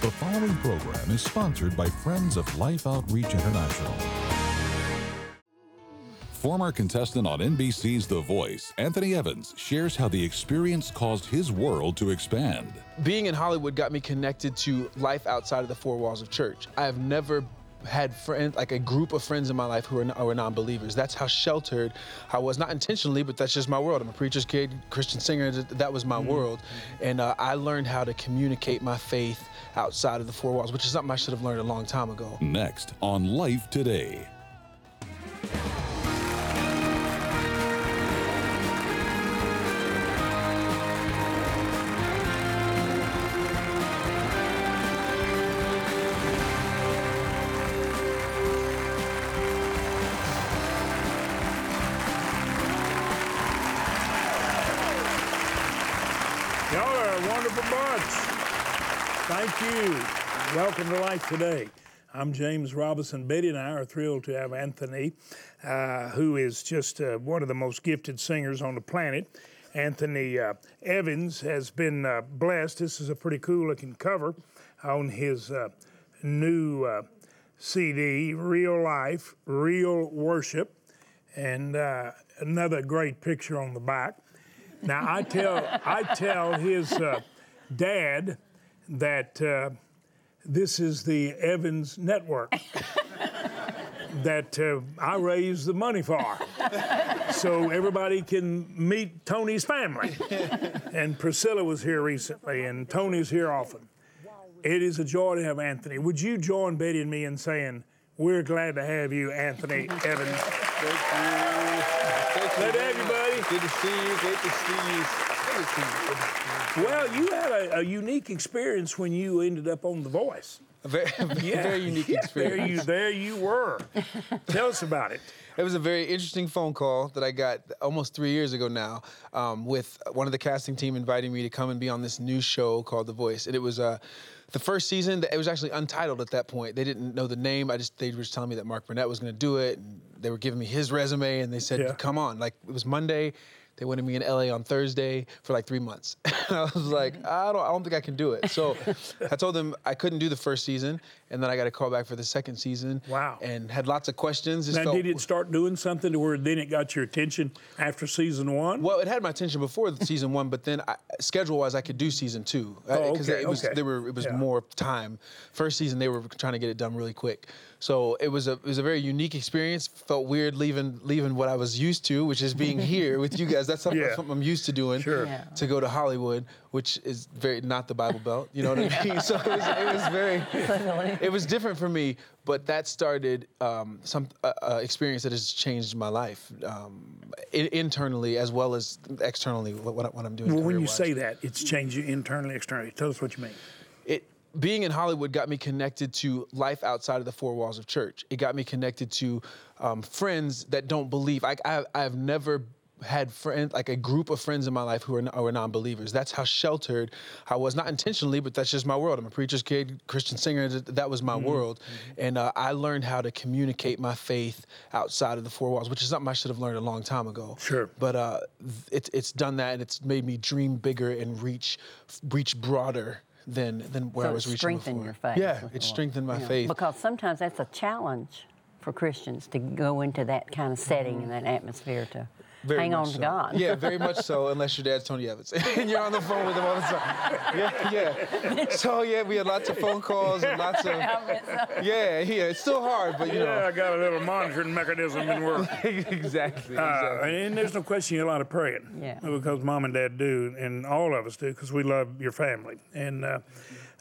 The following program is sponsored by Friends of Life Outreach International. Former contestant on NBC's The Voice, Anthony Evans shares how the experience caused his world to expand. Being in Hollywood got me connected to life outside of the four walls of church. I have never had friends like a group of friends in my life who were, who are non-believers. That's how sheltered i was not intentionally but that's just my world. I'm a preacher's kid christian singer that was my mm-hmm. world. And uh, i learned how to communicate my faith outside of the four walls which is something i should have learned a long time ago. Next on life today Welcome to Life Today. I'm James Robison. Betty and I are thrilled to have Anthony, uh, who is just uh, one of the most gifted singers on the planet. Anthony uh, Evans has been uh, blessed. This is a pretty cool looking cover on his uh, new uh, CD, Real Life, Real Worship, and another great picture on the back. Now I tell I tell his dad that this is the Evans Network that uh, I raise the money for. so everybody can meet Tony's family. and Priscilla was here recently, and Tony's here often. It is a joy to have Anthony. Would you join Betty and me in saying, we're glad to have you, Anthony Evans. Thank you. Thank glad to have you, buddy. Good to see you. Great to see you. Well, you had a, a, unique experience when you ended up on The Voice. A very, yeah. very unique experience. there, you, there you were. Tell us about it. It was a very interesting phone call that I got almost three years ago now, um, with one of the casting team inviting me to come and be on this new show called The Voice, and it was uh, the first season. It was actually untitled at that point. They didn't know the name. I just they were just telling me that Mark Burnett was going to do it. And they were giving me his resume, and they said, yeah. "Come on!" Like it was Monday. They wanted me in LA on Thursday for like three months. I was like. I don't, I don't think I can do it. So I told them I couldn't do the first season, and then I got a call back for the second season. Wow. And had lots of questions. Just now, did it start doing something to where then it got your attention after season one? Well, it had my attention before season one, but then schedule-wise, I could do season two uh, oh, okay, it was okay. there were it was yeah. more time. First season, they were trying to get it done really quick. So it was a it was a very unique experience. Felt weird leaving leaving what I was used to, which is being here with you guys. That's something, yeah. something I'm used to doing. Sure. Yeah. To go to Hollywood, which is very not the Bible Belt. You know what I mean? So it was, it was very it was different for me. But that started um, some uh, uh, experience that has changed my life um, I- internally as well as externally. What, what I'm doing. Well, when you say that, it's changed you internally, externally. Tell us what you mean. It being in Hollywood got me connected to life outside of the four walls of church. It got me connected to um, friends that don't believe. I, I, I've never had friends like a group of friends in my life who are, are non-believers that's how sheltered i was not intentionally but that's just my world i'm a preacher's kid christian singer that was my mm-hmm. world mm-hmm. and uh, i learned how to communicate my faith outside of the four walls which is something i should have learned a long time ago sure but uh, it's, it's done that and it's made me dream bigger and reach reach broader than than where so I was reaching strengthened before. your faith. Yeah, it strengthened my yeah. faith. Because sometimes that's a challenge for Christians to go into that kind of setting mm-hmm. and that atmosphere to very hang on so. to God. Yeah, very much so, unless your dad's Tony Evans and you're on the phone with him all the time. Yeah, yeah. So yeah, we had lots of phone calls and lots of. Yeah, yeah. It's still hard, but you yeah, know. Yeah, I got a little monitoring mechanism in work. exactly. exactly. Uh, and there's no question you're a lot of praying. Yeah. Because mom and dad do, and all of us do, because we love your family. And uh,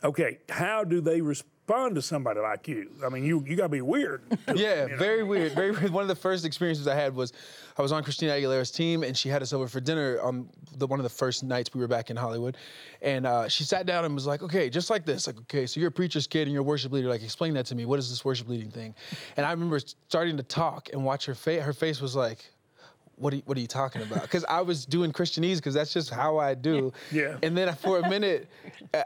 okay, how do they respond? Fun to somebody like you. I mean, you you got to be weird. yeah, know? very weird. Very weird. One of the first experiences I had was I was on Christina Aguilera's team, and she had us over for dinner on the, one of the first nights we were back in Hollywood. And uh, she sat down and was like, "Okay, just like this. Like, okay, so you're a preacher's kid and you're a worship leader. Like, explain that to me. What is this worship leading thing?" And I remember starting to talk and watch her face. Her face was like what are you, what are you talking about? Because I was doing Christianese because that's just how I do. Yeah. And then for a minute,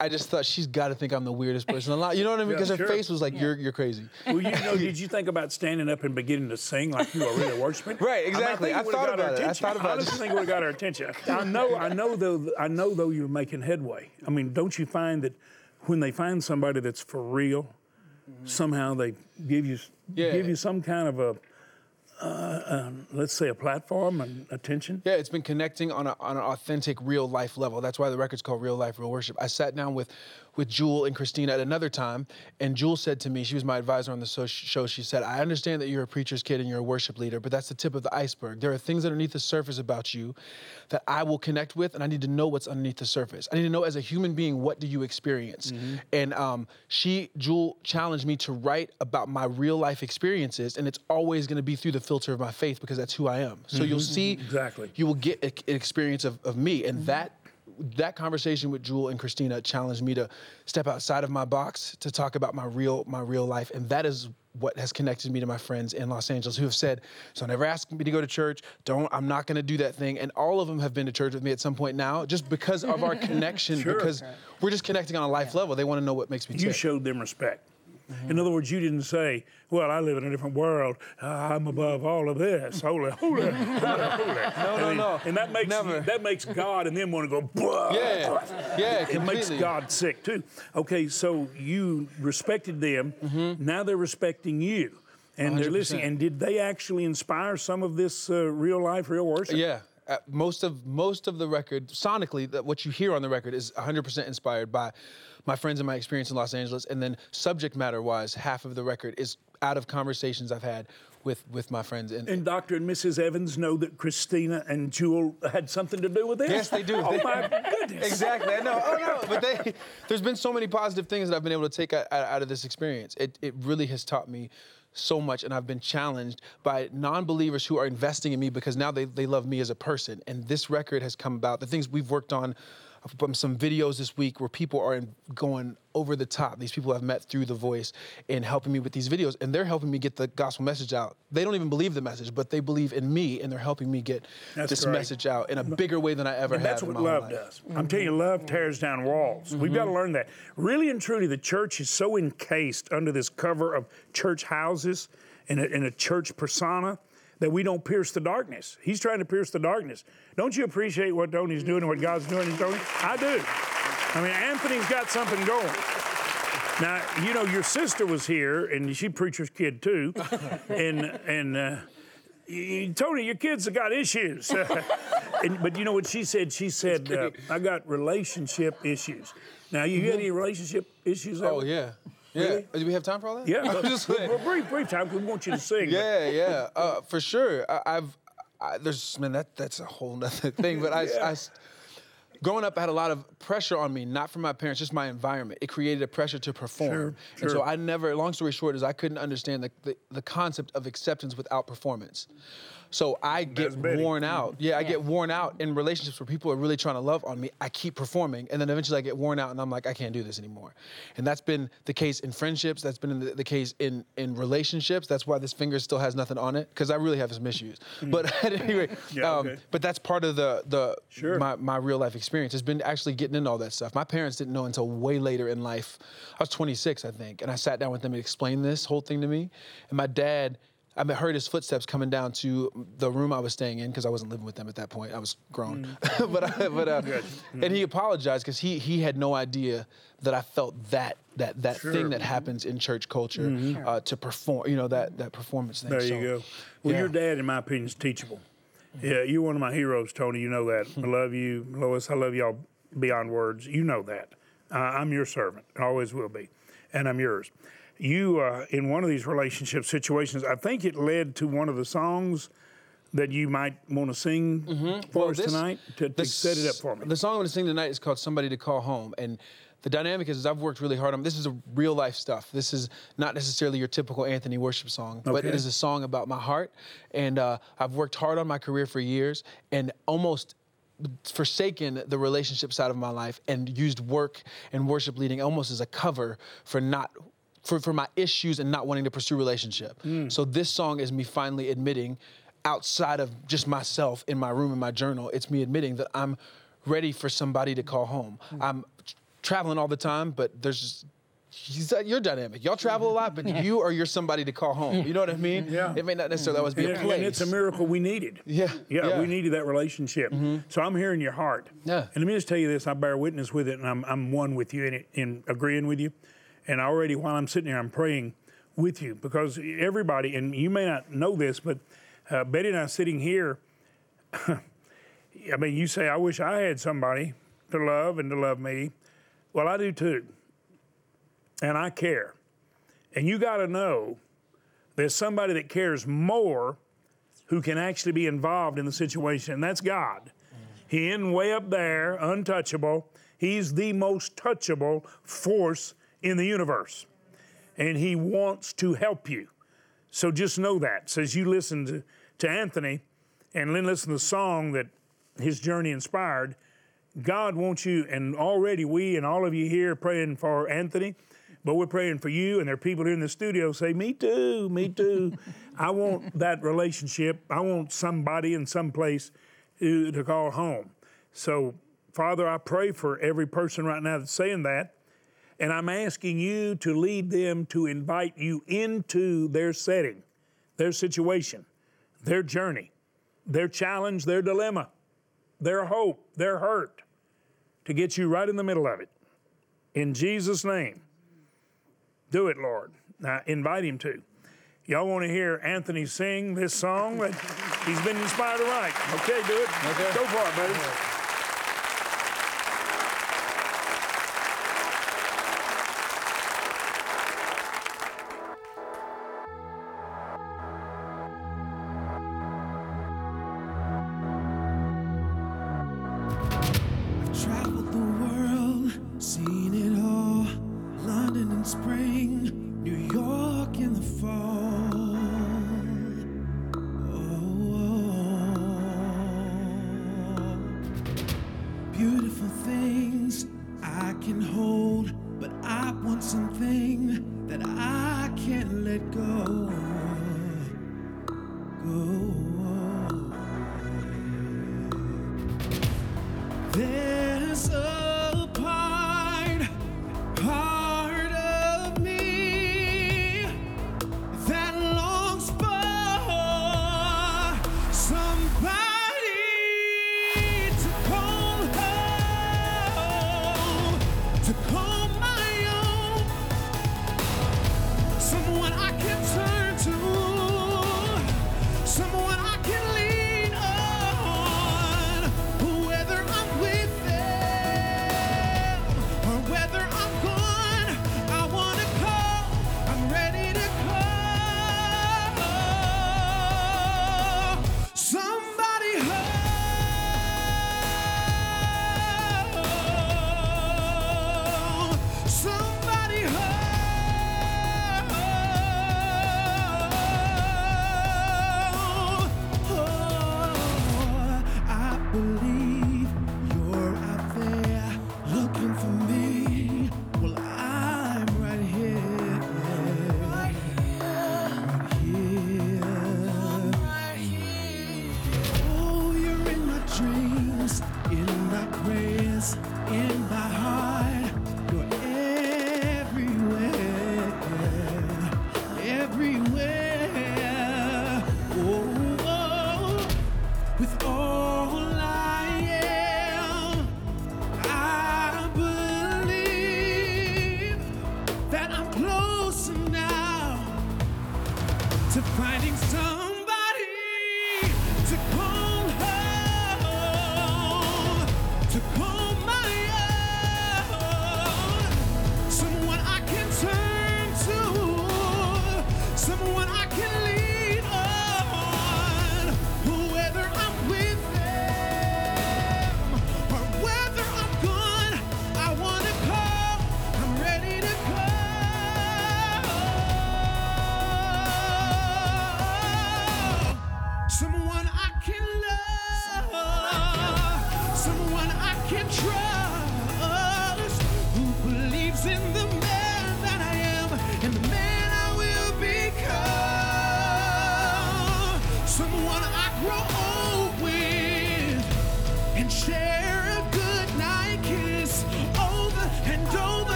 I just thought she's got to think I'm the weirdest person alive. You know what I mean? Because yeah, her face was like, yeah. "You're you're crazy." Well, you know, did you think about standing up and beginning to sing like you were really worshiping? Right. Exactly. I, I, thought about it. I thought about I honestly it. think it would have got our attention. I know. I know though. I know though you're making headway. I mean, don't you find that? when they find somebody that's for real, mm-hmm. somehow they give you Yeah. give you some kind of a uh, um, let's say a platform and attention. Yeah, it's been connecting on, a, on an authentic, real life level. That's why the record's called Real Life, Real Worship. I sat down with, with Jewel and Christina at another time, and Jewel said to me, she was my advisor on the so- show, she said, I understand that you're a preacher's kid and you're a worship leader, but that's the tip of the iceberg. There are things underneath the surface about you that I will connect with, and I need to know what's underneath the surface. I need to know as a human being, what do you experience? Mm-hmm. And um, she, Jewel, challenged me to write about my real life experiences, and it's always going to be through the filter of my faith because that's who I am. So you'll mm-hmm. see, Exactly. you will get an experience of, of me, and mm-hmm. that that conversation with Jewel and Christina challenged me to step outside of my box to talk about my real my real life, and that is what has connected me to my friends in Los Angeles who have said, "So never ask me to go to church. Don't. I'm not going to do that thing." And all of them have been to church with me at some point now, just because of our connection. Sure. Because we're just connecting on a life level. They want to know what makes me You tick. showed them respect. In other words, you didn't say, "Well, I live in a different world. Uh, I'm above all of this. Holy, holy, holy, holy." No, no, no. And that makes Never. that makes God and them want to go. "Blah." Yeah, yeah, It makes. God sick too. Okay, so you respected them. Mm-hmm. Now they're respecting you, and they're listening. And did they actually inspire some of this uh, real life, real worship? Yeah. Uh, most of most of the record sonically that what you hear on the record is 100% inspired by my friends and my experience in Los Angeles and then subject matter wise half of the record is out of conversations I've had with with my friends and, And Dr. and Mrs. Evans know that Christina and Jewel had something to do with this? Yes, they do. Oh, They- my goodness. Exactly. I know. Oh no. But they, there's been so many positive things that I've been able to take out, out out of this experience. It, it really has taught me so much, and I've been challenged by non-believers who are investing in me because now they, they love me as a person. And this record has come about. The things we've worked on. From some videos this week where people are in- going over the top. These people I've met through The Voice and helping me with these videos, and they're helping me get the gospel message out. They don't even believe the message, but they believe in me, and they're helping me get That's this message out in a bigger way than I ever And have. that's what love life. does. I'm telling you, love tears down walls. We've got to mm-hmm. learn that. Really and truly, the church is so encased under this cover of church houses and a, and a church persona that we don't pierce the darkness. He's trying to pierce the darkness. Don't you appreciate what Tony's doing and what God's doing in Tony? I do. I mean, Anthony's got something going. Now, you know, your sister was here, and she preacher's kid too, and and. Uh, y- Tony, your kids have got issues. and, but you know what she said? She said, uh, I got relationship issues. Now, you got any relationship issues? Oh yeah, yeah. Really? Do we have time for all that? Yeah. I'm but- just saying. but brief, brief time, we want you to sing. but- Yeah, yeah, uh, for sure. I, I've I, there's man that that's a whole nother thing. But I, growing up, I had a lot of pressure on me, not from my parents, just my environment. It created a pressure to perform, Sure, and so. I never. Long story short, is I couldn't understand the the, the concept of acceptance without performance. So I get worn out. Yeah, I get worn out in relationships where people are really trying to love on me. I keep performing, and then eventually I get worn out, and I'm like, I can't do this anymore. And that's been the case in friendships. That's been the, the case in in relationships. That's why this finger still has nothing on it, because I really have some issues. But at any rate, Yeah, um, okay. but that's part of the the Sure. my my real life experience has been actually getting into all that stuff. My parents didn't know until way later in life. I was 26, I think, and I sat down with them and explained this whole thing to me. And my dad. I heard his footsteps coming down to the room I was staying in because I wasn't living with them at that point. I was grown, but I, but uh, and he apologized because he he had no idea that I felt that that that Sure. thing that happens in church culture uh, to perform. You know that that performance thing. There So, you go. Well, yeah. your dad, in my opinion, is teachable. Yeah, you're one of my heroes, Tony. You know that. I love you, Lois. I love y'all beyond words. You know that. Uh, I'm your servant, and always will be, and I'm yours. You, uh, in one of these relationship situations, I think it led to one of the songs that you might want to sing for Mm-hmm. Well, us this- tonight. To, to the set it up for me. The song I'm going to sing tonight is called "Somebody to Call Home," and the dynamic is, is I've worked really hard on. This is a real life stuff. This is not necessarily your typical Anthony worship song, but it is a song about my heart, and uh, I've worked hard on my career for years, and almost forsaken the relationship side of my life and used work and worship leading almost as a cover for not for, for my issues and not wanting to pursue relationship. Mm. So this song is me finally admitting outside of just myself in my room in my journal, it's me admitting that I'm ready for somebody to call home. Mm. I'm t- traveling all the time, but there's just uh, you're dynamic. Y'all travel a lot, but you are you're somebody to call home. You know what I mean? Yeah. It may not necessarily always be and, a place. and it's a miracle we needed. Yeah, yeah. yeah. we needed that relationship. Mm-hmm. So I'm hearing your heart. Yeah. And let me just tell you this: I bear witness with it, and I'm I'm one with you in it, in agreeing with you. And already while I'm sitting here, I'm praying with you because everybody, and you may not know this, but uh, Betty and I sitting here. I mean, you say, I wish I had somebody to love and to love me. Well, I do too. And I care. And you got to know there's somebody that cares more who can actually be involved in the situation, and that's God. He isn't way up there, untouchable. He's the most touchable force in the universe. And He wants to help you. So just know that. So as you listen to, to Anthony and then listen to the song that his journey inspired, God wants you, and already we and all of you here praying for Anthony, but we're praying for you, and there are people here in the studio say, Me too, me too. I want that relationship. I want somebody in some place to, to call home. So, Father, I pray for every person right now that's saying that. And I'm asking you to lead them to invite you into their setting, their situation, their journey, their challenge, their dilemma, their hope, their hurt, to get you right in the middle of it. In Jesus' name, do it, Lord. Now, invite him to. Y'all want to hear Anthony sing this song that he's been inspired to write? Okay, do it. Okay. Go for it, buddy. To call in my prayers, in my heart.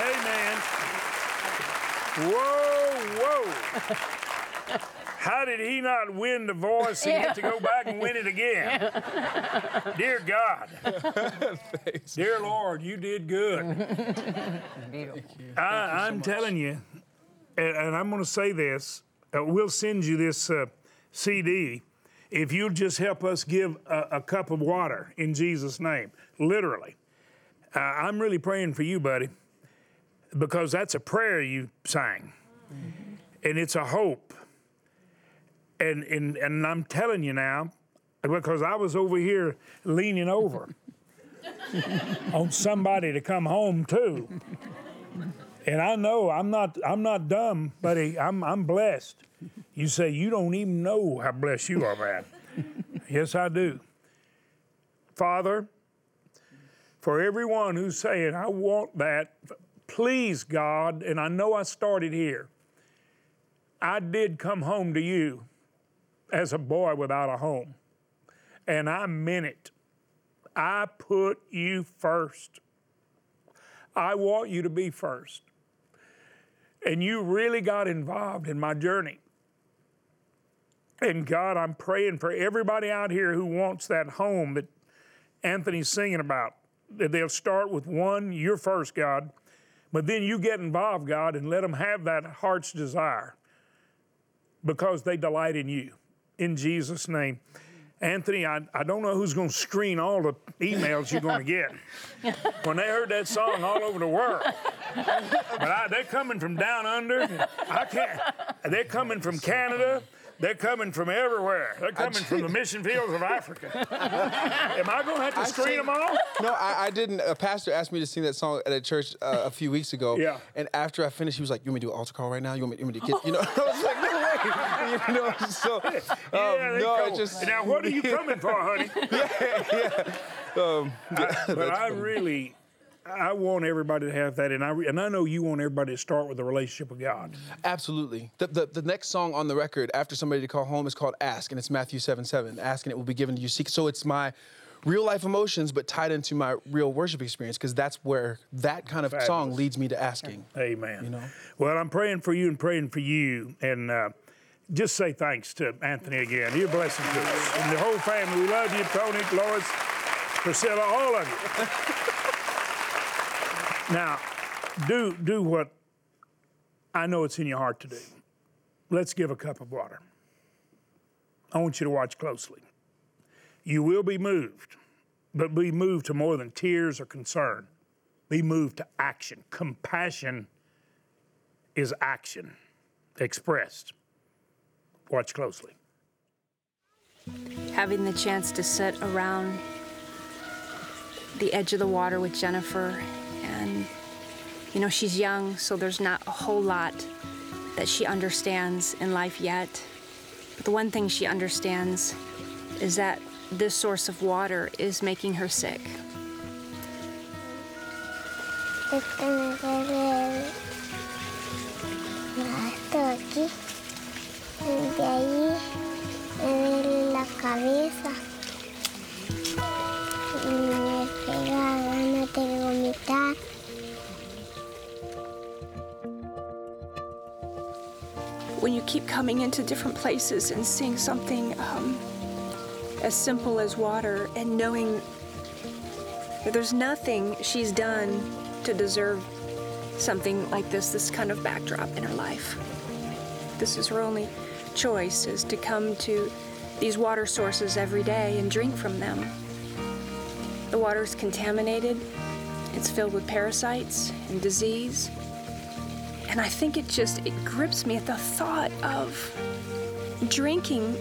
Hey, man. Whoa, whoa. How did he not win the voice and get to go back and win it again? Dear God. Dear Lord, you did good. I, I'm telling you, and, and I'm going to say this uh, we'll send you this uh, CD if you'll just help us give a, a cup of water in Jesus' name, literally. Uh, I'm really praying for you, buddy because that's a prayer you sang. And it's a hope. And, and and i'm telling you now because i was over here leaning over on somebody to come home too and i know i'm not i'm not dumb buddy. I'm i'm blessed. You say you don't even know how blessed you are man. Yes i do. Father for everyone who's saying, I want that, please, God, and I know I started here. I did come home to you as a boy without a home, and I meant it. I put you first. I want you to be first. And you really got involved in my journey. And God, I'm praying for everybody out here who wants that home that Anthony's singing about. That they'll start with one, you're first, God, but then you get involved, God, and let them have that heart's desire because they delight in you. In Jesus' name. Anthony, I, I don't know who's going to screen all the emails you're going to get. when they heard that song all over the world. But I, they're coming from down under. I can't. They're coming from Canada. They're coming from everywhere. They're coming from the mission fields of Africa. Am I going to have to screen them all? No, I, I didn't. A pastor asked me to sing that song at a church uh, a few weeks ago. Yeah. And after I finished, he was like, "You want me to do an altar call right now? You want me, you want me to get?" You know, I was like, "No way!" You know, so um, yeah, they no, go. it just now, what are you coming for, honey? Yeah, yeah. Um, but I really, I want everybody to have that, and I and I know you want everybody to start with a relationship with God. Absolutely. The, the, the next song on the record after somebody to call home is called Ask, and it's Matthew 7 7. Ask and it will be given to you. Seek. So it's my real life emotions, but tied into my real worship experience, because that's where that kind of song leads me to asking. Amen. You know? Well, I'm praying for you and praying for you, and uh, just say thanks to Anthony again. You're a blessing to us and the whole family. We love you, Tony, Lois, Priscilla, all of you. now, do do what I know it's in your heart to do. Let's give a cup of water. I want you to watch closely. You will be moved, but be moved to more than tears or concern. Be moved to action. Compassion is action expressed. Watch closely. having the chance to sit around the edge of the water with Jennifer. And, you know, she's young, so there's not a whole lot that she understands in life yet. But the one thing she understands is that this source of water is making her sick. When you keep coming into different places and seeing something um, as simple as water and knowing that there's nothing she's done to deserve something like this, this kind of backdrop in her life. This is her only choice is to come to these water sources every day and drink from them. The water is contaminated, it's filled with parasites and disease. And I think it just it grips me at the thought of drinking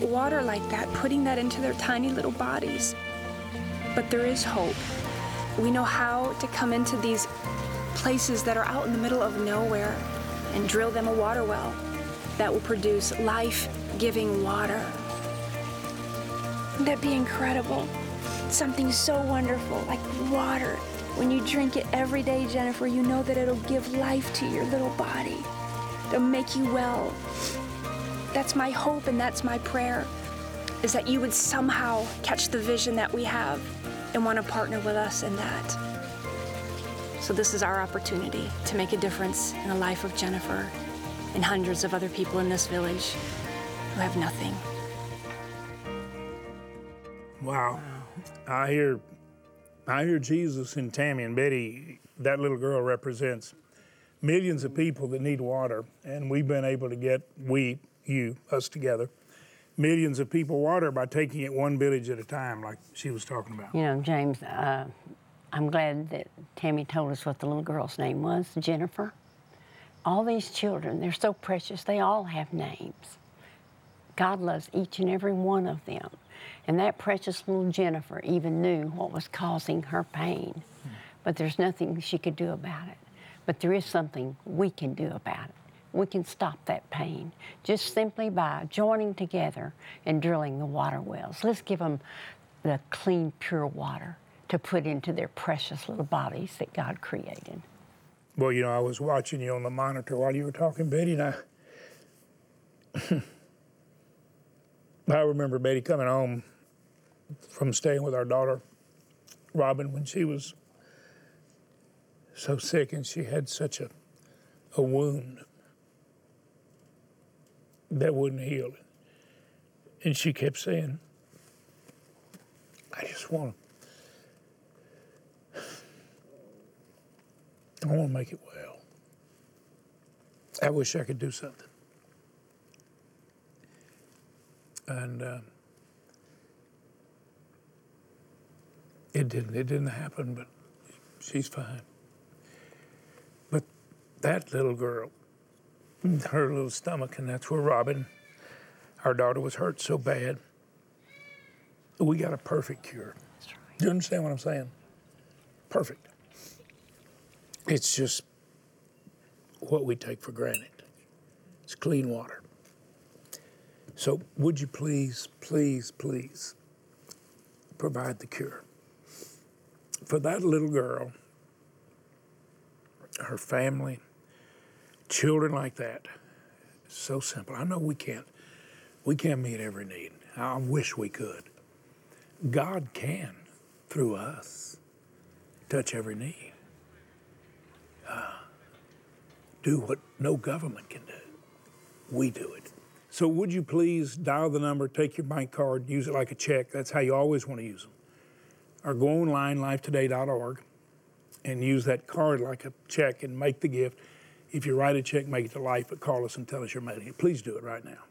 water like that, putting that into their tiny little bodies. But there is hope. We know how to come into these places that are out in the middle of nowhere and drill them a water well that will produce life-giving water. Wouldn't that be incredible? Something so wonderful like water. When you drink it every day, Jennifer, you know that it'll give life to your little body. It'll make you well. That's my hope and that's my prayer is that you would somehow catch the vision that we have and want to partner with us in that. So, this is our opportunity to make a difference in the life of Jennifer and hundreds of other people in this village who have nothing. Wow. I hear I hear Jesus and Tammy and Betty. That little girl represents millions of people that need water, and we've been able to get we, you, us together, millions of people water by taking it one village at a time, like she was talking about. You know, James, uh, I'm glad that Tammy told us what the little girl's name was, Jennifer. All these children, they're so precious. They all have names. God loves each and every one of them. And that precious little Jennifer even knew what was causing her pain. But there's nothing she could do about it. But there is something we can do about it. We can stop that pain just simply by joining together and drilling the water wells. Let's give them the clean, pure water to put into their precious little bodies that God created. Well, you know, I was watching you on the monitor while you were talking, Betty, and I. I remember Betty coming home from staying with our daughter, Robin, when she was so sick and she had such a, a wound that wouldn't heal. And she kept saying, I just want to. I want to make it well. I wish I could do something. And uh, it didn't. It didn't happen, but she's fine. But that little girl, her little stomach, and that's where Robin, our daughter, was hurt so bad. We got a perfect cure. Do you understand what I'm saying? Perfect. It's just what we take for granted. It's clean water. So, would you please, please, please provide the cure? For that little girl, her family, children like that, so simple. I know we can't, we can't meet every need. I wish we could. God can, through us, touch every need. Uh, do what no government can do. We do it. So, would you please dial the number, take your bank card, use it like a check? That's how you always want to use them. Or go online, lifetoday.org, and use that card like a check and make the gift. If you write a check, make it to life, but call us and tell us you're making it. Please do it right now.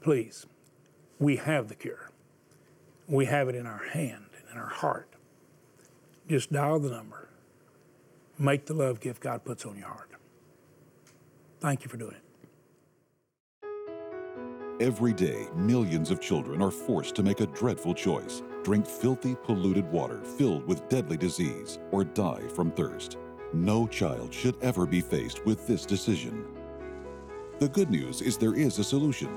Please. We have the cure. We have it in our hand and in our heart. Just dial the number. Make the love gift God puts on your heart. Thank you for doing it. Every day, millions of children are forced to make a dreadful choice drink filthy, polluted water filled with deadly disease, or die from thirst. No child should ever be faced with this decision. The good news is there is a solution.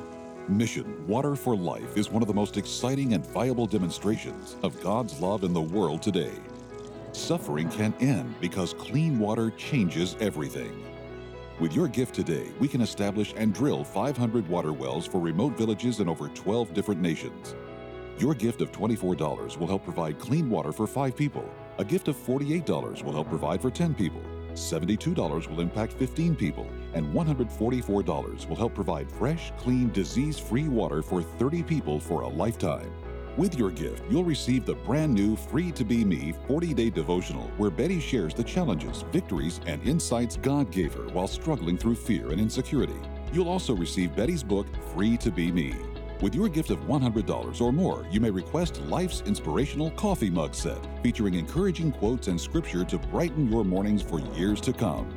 Mission Water for Life is one of the most exciting and viable demonstrations of God's love in the world today. Suffering can end because clean water changes everything. With your gift today, we can establish and drill 500 water wells for remote villages in over 12 different nations. Your gift of $24 will help provide clean water for five people. A gift of $48 will help provide for 10 people. $72 will impact 15 people, and $144 will help provide fresh, clean, disease free water for 30 people for a lifetime. With your gift, you'll receive the brand new Free to Be Me 40 day devotional where Betty shares the challenges, victories, and insights God gave her while struggling through fear and insecurity. You'll also receive Betty's book, Free to Be Me. With your gift of $100 or more, you may request Life's Inspirational Coffee Mug Set, featuring encouraging quotes and scripture to brighten your mornings for years to come.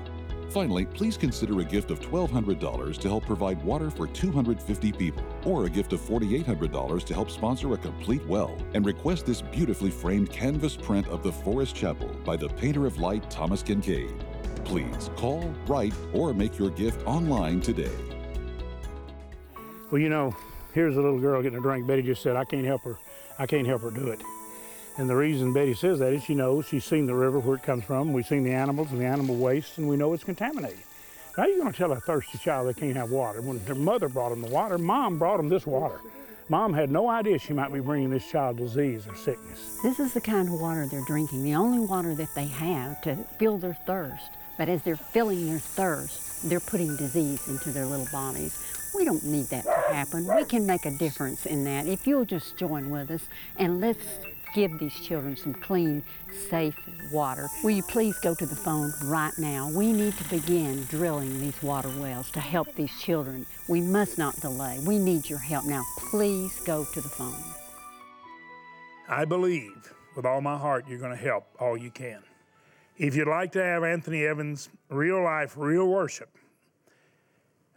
Finally, please consider a gift of $1,200 to help provide water for 250 people, or a gift of $4,800 to help sponsor a complete well, and request this beautifully framed canvas print of the Forest Chapel by the painter of light Thomas Kinkade. Please call, write, or make your gift online today. Well, you know, here's a little girl getting a drink. Betty just said, I can't help her. I can't help her do it. And the reason Betty says that is she knows she's seen the river where it comes from. We've seen the animals and the animal waste, and we know it's contaminated. How are you going to tell a thirsty child they can't have water? When their mother brought them the water, mom brought them this water. Mom had no idea she might be bringing this child disease or sickness. This is the kind of water they're drinking, the only water that they have to fill their thirst. But as they're filling their thirst, they're putting disease into their little bodies. We don't need that to happen. We can make a difference in that if you'll just join with us and let's give these children some clean, safe water. Will you please go to the phone right now? We need to begin drilling these water wells to help these children. We must not delay. We need your help now. Please go to the phone. I believe with all my heart you're going to help all you can. If you'd like to have Anthony Evans' real life, real worship,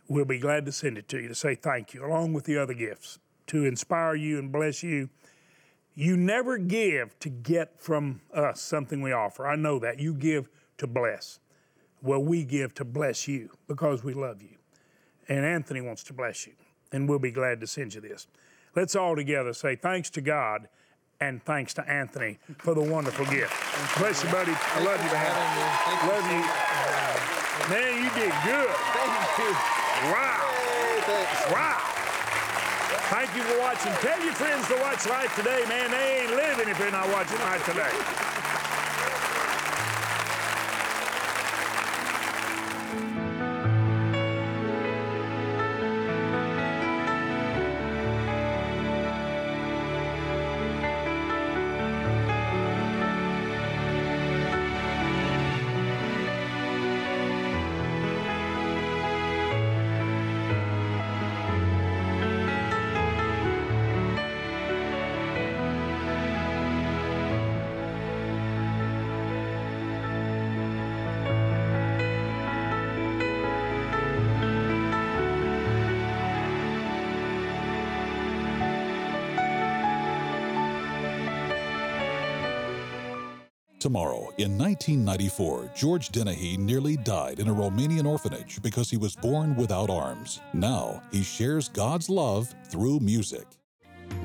we'll be glad to send it to you to say thank you, along with the other gifts, to inspire you and bless you. You never give to get from us something we offer. I know that. You give to bless. Well, we give to bless you because we love you. And Anthony wants to bless you. And we'll be glad to send you this. Let's all together say thanks to God and thanks to Anthony for the wonderful gift. Bless you, buddy. I love you, man. Thank you. Love you. Man, you did good. Thank you. Wow. Hey. Wow. Thank you for watching. Tell your friends to watch Life Today, man. They ain't living if they're not watching Life Today. Tomorrow, in 1994, George Dennehy nearly died in a Romanian orphanage because he was born without arms. Now, he shares God's love through music.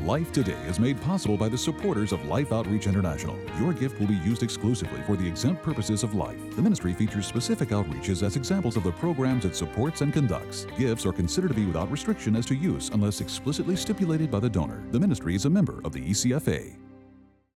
Life Today is made possible by the supporters of Life Outreach International. Your gift will be used exclusively for the exempt purposes of life. The ministry features specific outreaches as examples of the programs it supports and conducts. Gifts are considered to be without restriction as to use unless explicitly stipulated by the donor. The ministry is a member of the ECFA.